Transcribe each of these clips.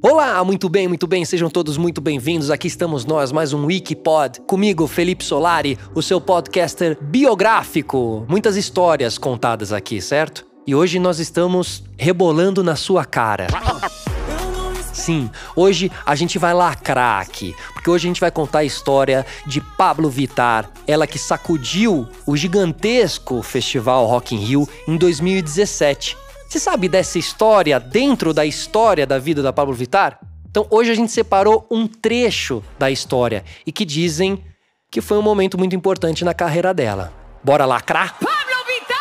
Olá, muito bem, muito bem, sejam todos muito bem-vindos. Aqui estamos nós, mais um Wikipod. Comigo, Felipe Solari, o seu podcaster biográfico. Muitas histórias contadas aqui, certo? E hoje nós estamos rebolando na sua cara. Sim, hoje a gente vai lacrar aqui, porque hoje a gente vai contar a história de Pablo Vittar, ela que sacudiu o gigantesco festival Rock in Rio em 2017. Você sabe dessa história dentro da história da vida da Pablo Vittar? Então hoje a gente separou um trecho da história e que dizem que foi um momento muito importante na carreira dela. Bora lacrar? Pablo Vittar!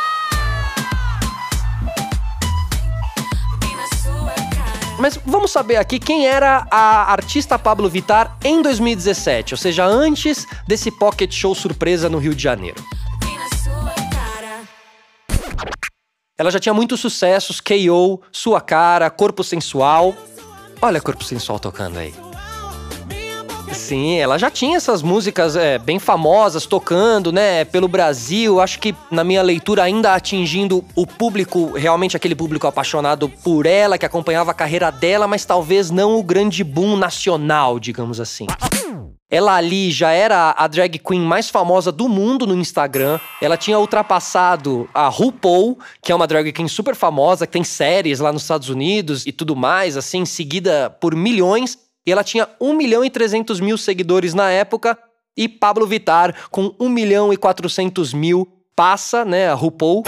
Mas vamos saber aqui quem era a artista Pablo Vittar em 2017, ou seja, antes desse pocket show surpresa no Rio de Janeiro. Ela já tinha muitos sucessos, KO, Sua Cara, Corpo Sensual. Olha Corpo Sensual tocando aí. Sim, ela já tinha essas músicas é, bem famosas tocando, né, pelo Brasil. Acho que na minha leitura ainda atingindo o público, realmente aquele público apaixonado por ela, que acompanhava a carreira dela, mas talvez não o grande boom nacional, digamos assim. Ela ali já era a drag queen mais famosa do mundo no Instagram. Ela tinha ultrapassado a RuPaul, que é uma drag queen super famosa, que tem séries lá nos Estados Unidos e tudo mais, assim, seguida por milhões. E ela tinha 1 milhão e 300 mil seguidores na época. E Pablo Vittar com 1 milhão e 400 mil passa, né, a RuPaul.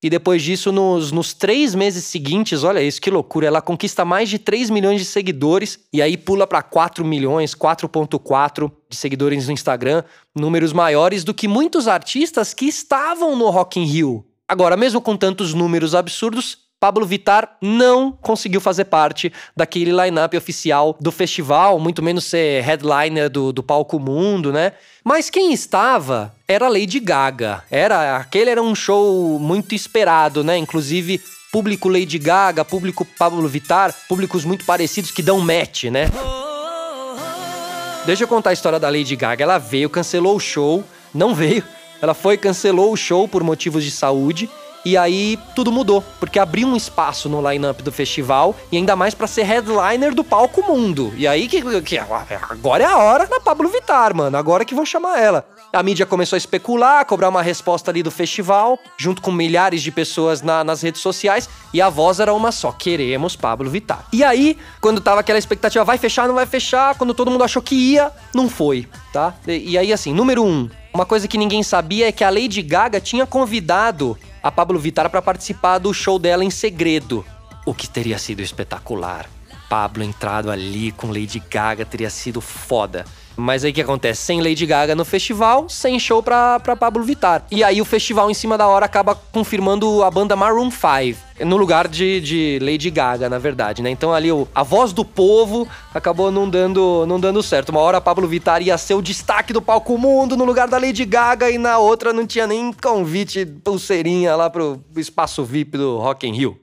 E depois disso, nos, nos três meses seguintes, olha isso, que loucura, ela conquista mais de 3 milhões de seguidores e aí pula para 4 milhões, 4.4 de seguidores no Instagram, números maiores do que muitos artistas que estavam no Rock in Rio. Agora, mesmo com tantos números absurdos, Pablo Vittar não conseguiu fazer parte daquele line-up oficial do festival, muito menos ser headliner do, do palco mundo, né? Mas quem estava era Lady Gaga. Era aquele era um show muito esperado, né? Inclusive público Lady Gaga, público Pablo Vittar, públicos muito parecidos que dão match, né? Deixa eu contar a história da Lady Gaga. Ela veio, cancelou o show, não veio. Ela foi, cancelou o show por motivos de saúde e aí tudo mudou, porque abriu um espaço no line-up do festival e ainda mais para ser headliner do palco mundo. E aí que, que, agora é a hora da Pablo Vittar, mano. Agora que vão chamar ela. A mídia começou a especular, a cobrar uma resposta ali do festival, junto com milhares de pessoas na, nas redes sociais, e a voz era uma só: queremos Pablo Vittar. E aí, quando tava aquela expectativa, vai fechar, não vai fechar, quando todo mundo achou que ia, não foi, tá? E, e aí, assim, número um, uma coisa que ninguém sabia é que a Lady Gaga tinha convidado a Pablo Vittar para participar do show dela em segredo, o que teria sido espetacular. Pablo entrado ali com Lady Gaga teria sido foda. Mas aí o que acontece? Sem Lady Gaga no festival, sem show pra, pra Pablo Vittar. E aí o festival em cima da hora acaba confirmando a banda Maroon 5. No lugar de, de Lady Gaga, na verdade, né? Então ali o, a voz do povo acabou não dando, não dando certo. Uma hora Pablo Vittar ia ser o destaque do palco mundo no lugar da Lady Gaga e na outra não tinha nem convite, pulseirinha lá pro espaço VIP do Rock in Rio.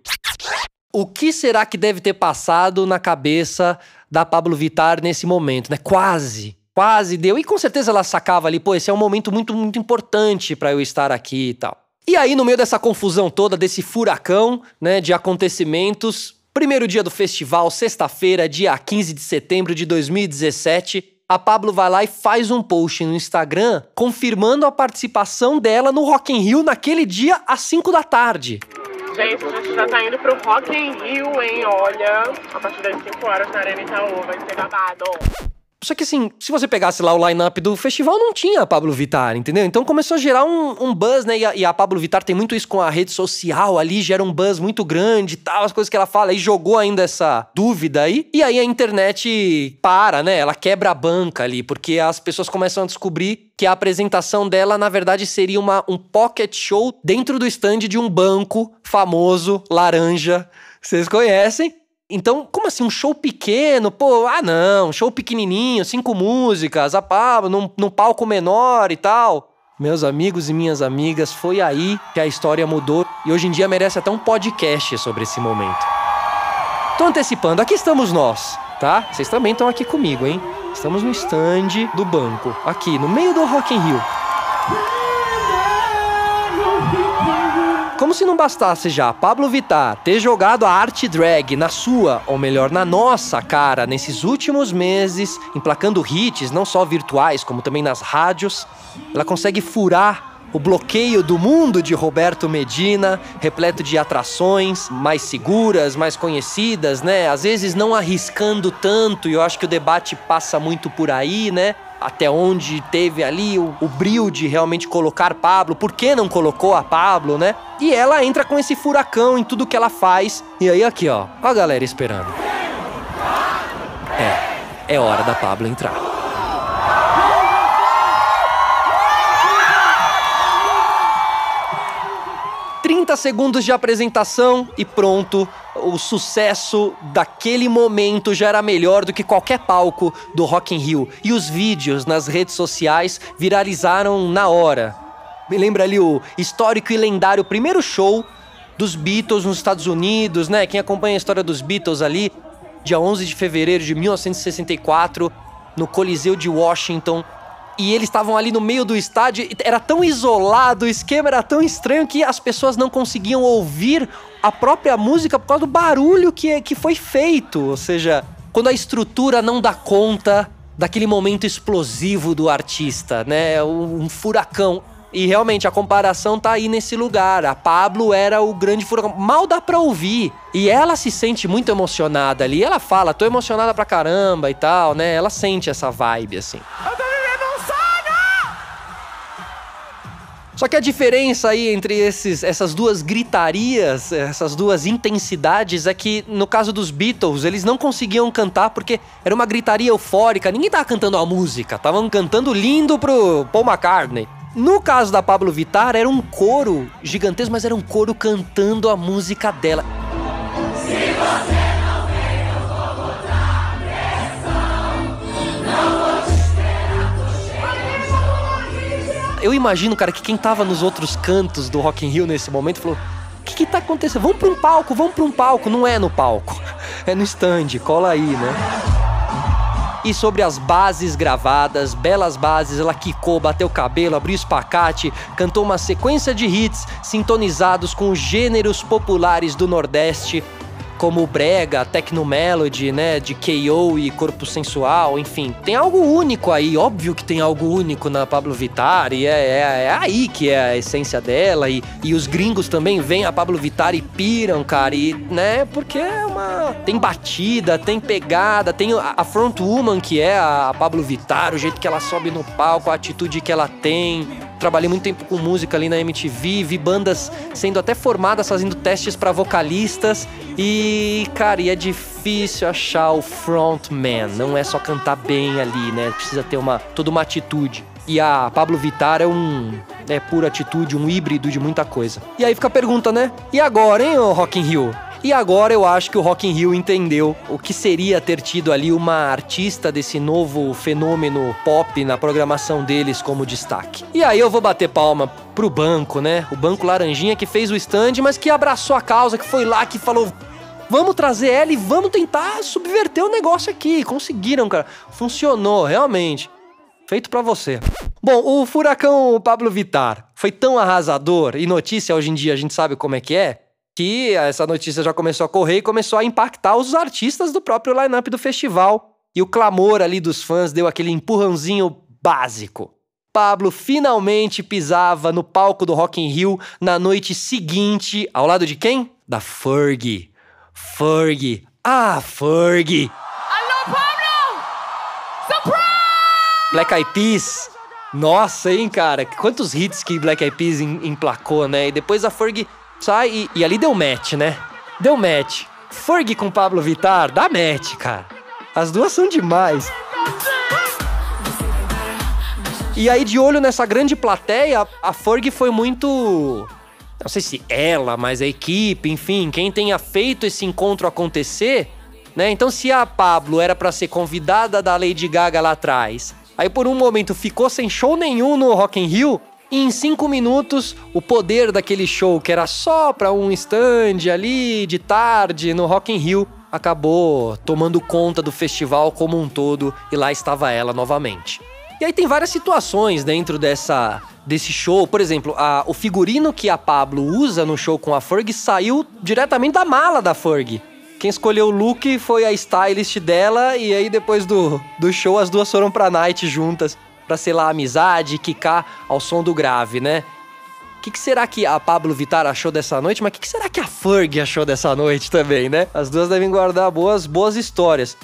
O que será que deve ter passado na cabeça da Pablo Vittar nesse momento, né? Quase, quase deu. E com certeza ela sacava ali, pô, esse é um momento muito, muito importante para eu estar aqui e tal. E aí, no meio dessa confusão toda, desse furacão, né, de acontecimentos, primeiro dia do festival, sexta-feira, dia 15 de setembro de 2017, a Pablo vai lá e faz um post no Instagram confirmando a participação dela no Rock in Rio naquele dia às 5 da tarde. Gente, a gente já tá indo pro Rock in Rio, hein? Olha, a partir das 5 horas na Arena Itaú vai ser babado. Só que assim, se você pegasse lá o line-up do festival, não tinha a Pablo Vittar, entendeu? Então começou a gerar um, um buzz, né? E a, e a, Pablo Vittar tem muito isso com a rede social ali, gera um buzz muito grande e tal, as coisas que ela fala, e jogou ainda essa dúvida aí. E aí a internet para, né? Ela quebra a banca ali, porque as pessoas começam a descobrir que a apresentação dela, na verdade, seria uma, um pocket show dentro do stand de um banco famoso, laranja. Vocês conhecem? Então, como assim, um show pequeno? Pô, ah não, show pequenininho, cinco músicas, a Pablo, num, num palco menor e tal. Meus amigos e minhas amigas, foi aí que a história mudou e hoje em dia merece até um podcast sobre esse momento. Tô antecipando, aqui estamos nós, tá? Vocês também estão aqui comigo, hein? Estamos no stand do banco, aqui no meio do Rock in Rio. Se não bastasse já Pablo Vittar ter jogado a arte drag na sua, ou melhor, na nossa cara, nesses últimos meses, emplacando hits não só virtuais, como também nas rádios, ela consegue furar o bloqueio do mundo de Roberto Medina, repleto de atrações mais seguras, mais conhecidas, né? Às vezes não arriscando tanto, e eu acho que o debate passa muito por aí, né? Até onde teve ali o, o brilho de realmente colocar Pablo, por que não colocou a Pablo, né? E ela entra com esse furacão em tudo que ela faz. E aí, aqui, ó, a galera esperando. É, é hora da Pablo entrar. 30 segundos de apresentação e pronto. O sucesso daquele momento já era melhor do que qualquer palco do Rock in Rio. E os vídeos nas redes sociais viralizaram na hora. Me lembra ali o histórico e lendário primeiro show dos Beatles nos Estados Unidos, né? Quem acompanha a história dos Beatles ali, dia 11 de fevereiro de 1964, no Coliseu de Washington, e eles estavam ali no meio do estádio, era tão isolado, o esquema era tão estranho que as pessoas não conseguiam ouvir a própria música por causa do barulho que, que foi feito. Ou seja, quando a estrutura não dá conta daquele momento explosivo do artista, né? Um furacão. E realmente a comparação tá aí nesse lugar. A Pablo era o grande furacão. Mal dá pra ouvir. E ela se sente muito emocionada ali. Ela fala, tô emocionada pra caramba e tal, né? Ela sente essa vibe assim. Só que a diferença aí entre esses, essas duas gritarias, essas duas intensidades, é que no caso dos Beatles, eles não conseguiam cantar porque era uma gritaria eufórica, ninguém tava cantando a música, estavam cantando lindo pro Paul McCartney. No caso da Pablo Vittar, era um coro gigantesco, mas era um coro cantando a música dela. Eu imagino, cara, que quem tava nos outros cantos do Rock in Rio nesse momento falou: o que, que tá acontecendo? Vamos pra um palco, vamos pra um palco. Não é no palco, é no stand, cola aí, né? E sobre as bases gravadas, belas bases, ela quicou, bateu o cabelo, abriu espacate, cantou uma sequência de hits sintonizados com os gêneros populares do Nordeste, como brega, techno melody, né, de KO e corpo sensual, enfim, tem algo único aí, óbvio que tem algo único na Pablo Vittar e é, é, é aí que é a essência dela e, e os gringos também vêm a Pablo Vittar e piram, cara, e, né, porque é uma... tem batida, tem pegada, tem a, a front woman que é a Pablo Vittar, o jeito que ela sobe no palco, a atitude que ela tem, trabalhei muito tempo com música ali na MTV, vi bandas sendo até formadas fazendo testes para vocalistas e, cara, e é difícil achar o frontman, não é só cantar bem ali, né? Precisa ter uma toda uma atitude. E a Pablo Vittar é um é pura atitude, um híbrido de muita coisa. E aí fica a pergunta, né? E agora, hein, o Rock in Rio? E agora eu acho que o Rock in Rio entendeu o que seria ter tido ali uma artista desse novo fenômeno pop na programação deles como destaque. E aí eu vou bater palma pro banco, né? O banco Laranjinha que fez o stand, mas que abraçou a causa, que foi lá, que falou: Vamos trazer ela e vamos tentar subverter o negócio aqui. Conseguiram, cara. Funcionou, realmente. Feito para você. Bom, o furacão Pablo Vitar foi tão arrasador e notícia hoje em dia a gente sabe como é que é, que essa notícia já começou a correr e começou a impactar os artistas do próprio line-up do festival. E o clamor ali dos fãs deu aquele empurrãozinho básico. Pablo finalmente pisava no palco do Rock in Rio na noite seguinte, ao lado de quem? Da Fergie. Fergie. Ah, Fergie. Alô, Pablo! Surprise! Black Eyed Peas. Nossa, hein, cara? Quantos hits que Black Eyed Peas emplacou, né? E depois a Fergie sai e, e ali deu match, né? Deu match. Ferg com Pablo Vittar, dá match, cara. As duas são demais. E aí, de olho nessa grande plateia, a Ferg foi muito. Não sei se ela, mas a equipe, enfim, quem tenha feito esse encontro acontecer, né? Então, se a Pablo era para ser convidada da Lady Gaga lá atrás, aí por um momento ficou sem show nenhum no Rock in Rio, e em cinco minutos, o poder daquele show que era só para um stand ali de tarde no Rock in Rio acabou tomando conta do festival como um todo e lá estava ela novamente. E aí tem várias situações dentro dessa desse show. Por exemplo, a, o figurino que a Pablo usa no show com a Ferg saiu diretamente da mala da Ferg. Quem escolheu o look foi a stylist dela, e aí depois do, do show as duas foram pra night juntas pra, sei lá, amizade, quicar ao som do grave, né? O que, que, será que a Pablo Vittar achou dessa noite? Mas o que, que, será que a Ferg achou dessa noite também, né? As duas devem guardar boas, boas histórias.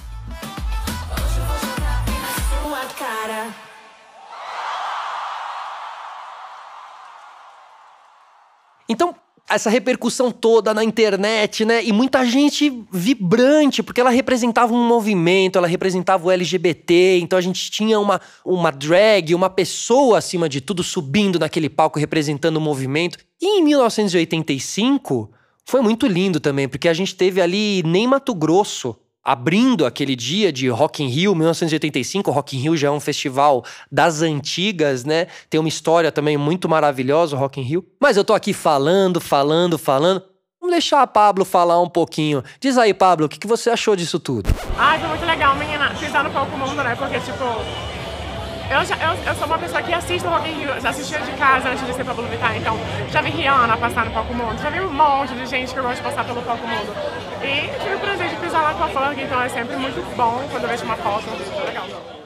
Essa repercussão toda na internet, né? E muita gente vibrante, porque ela representava um movimento, ela representava o LGBT, então a gente tinha uma, uma drag, uma pessoa acima de tudo subindo naquele palco representando o movimento. E em 1985 foi muito lindo também, porque a gente teve ali nem Mato Grosso abrindo aquele dia de Rock in Rio, 1985. Rock in Rio já é um festival das antigas, né? Tem uma história também muito maravilhosa, o Rock in Rio. Mas eu tô aqui falando, falando, falando. Vamos deixar a Pablo falar um pouquinho. Diz aí, Pablo, o que, que você achou disso tudo? Ai, foi muito legal, menina. Pisar no palco mundo, né? Porque, tipo, eu, já, eu, eu, sou uma pessoa que assiste o Rock in Rio, já assistia de casa antes de ser Pablo Vittar, então já vi Rihanna passar no Palco Mundo, já vi um monte de gente que eu gosto de passar pelo Palco Mundo. E tive o prazer de pisar lá com a funk, então é sempre muito bom quando eu vejo uma foto, é legal.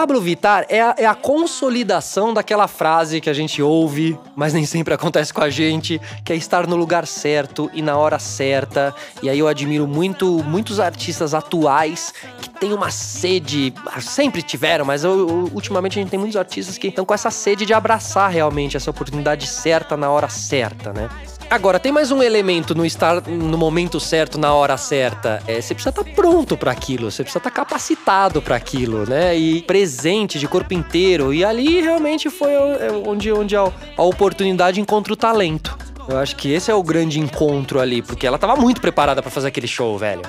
Pablo Vittar é a, é a, consolidação daquela frase que a gente ouve, mas nem sempre acontece com a gente, que é estar no lugar certo e na hora certa. E aí eu admiro muito muitos artistas atuais que têm uma sede, sempre tiveram, mas eu, ultimamente a gente tem muitos artistas que estão com essa sede de abraçar realmente essa oportunidade certa na hora certa, né? Agora, tem mais um elemento no estar no momento certo, na hora certa. É, você precisa estar tá pronto para aquilo, você precisa estar tá capacitado para aquilo, né? E presente de corpo inteiro. E ali realmente foi é, onde, onde a, a oportunidade encontra o talento. Eu acho que esse é o grande encontro ali, porque ela tava muito preparada para fazer aquele show, velho.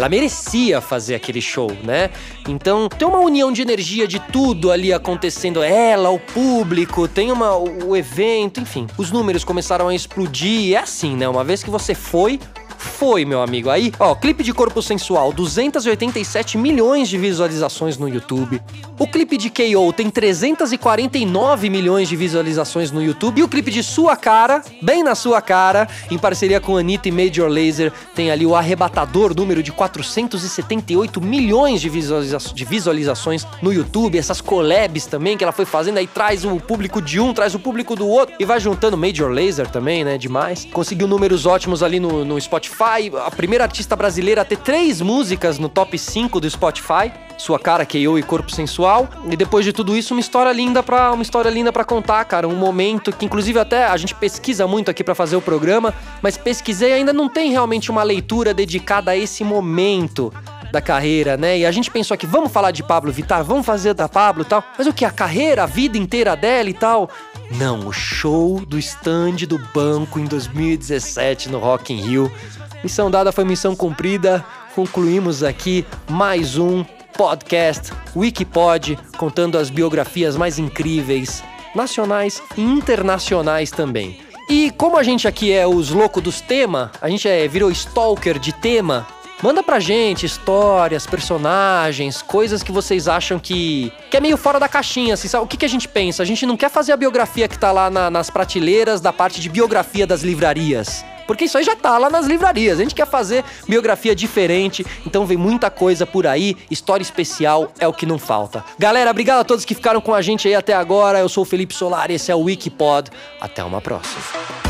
Ela merecia fazer aquele show, né? Então tem uma união de energia de tudo ali acontecendo. Ela, o público, tem uma, o evento, enfim. Os números começaram a explodir. É assim, né? Uma vez que você foi, foi, meu amigo. Aí, ó, clipe de corpo sensual, 287 milhões de visualizações no YouTube. O clipe de KO tem 349 milhões de visualizações no YouTube. E o clipe de Sua Cara, bem na sua cara, em parceria com Anitta e Major Laser, tem ali o arrebatador número de 478 milhões de, visualiza de visualizações no YouTube. Essas collabs também que ela foi fazendo, aí traz o público de um, traz o público do outro e vai juntando Major Laser também, né? Demais. Conseguiu números ótimos ali no, no Spotify Spotify, a primeira artista brasileira a ter três músicas no top 5 do Spotify. Sua cara, KO e Corpo Sensual. E depois de tudo isso, uma história linda para uma história linda para contar, cara. Um momento que, inclusive, até a gente pesquisa muito aqui para fazer o programa, mas pesquisei ainda não tem realmente uma leitura dedicada a esse momento da carreira, né? E a gente pensou aqui, vamos falar de Pablo Vittar, vamos fazer da Pablo e tal. Mas o que? A carreira, a vida inteira dela e tal? Não, o show do stand do banco em 2017 no Rock in Rio. Missão dada foi missão cumprida. Concluímos aqui mais um podcast Wikipod contando as biografias mais incríveis, nacionais e internacionais também. E como a gente aqui é os loucos dos temas, a gente é, virou stalker de tema, Manda pra gente histórias, personagens, coisas que vocês acham que, que é meio fora da caixinha. Assim, sabe? O que, que a gente pensa? A gente não quer fazer a biografia que tá lá na, nas prateleiras da parte de biografia das livrarias. Porque isso aí já tá lá nas livrarias. A gente quer fazer biografia diferente, então vem muita coisa por aí. História especial é o que não falta. Galera, obrigado a todos que ficaram com a gente aí até agora. Eu sou o Felipe Solar, esse é o Wikipod. Até uma próxima.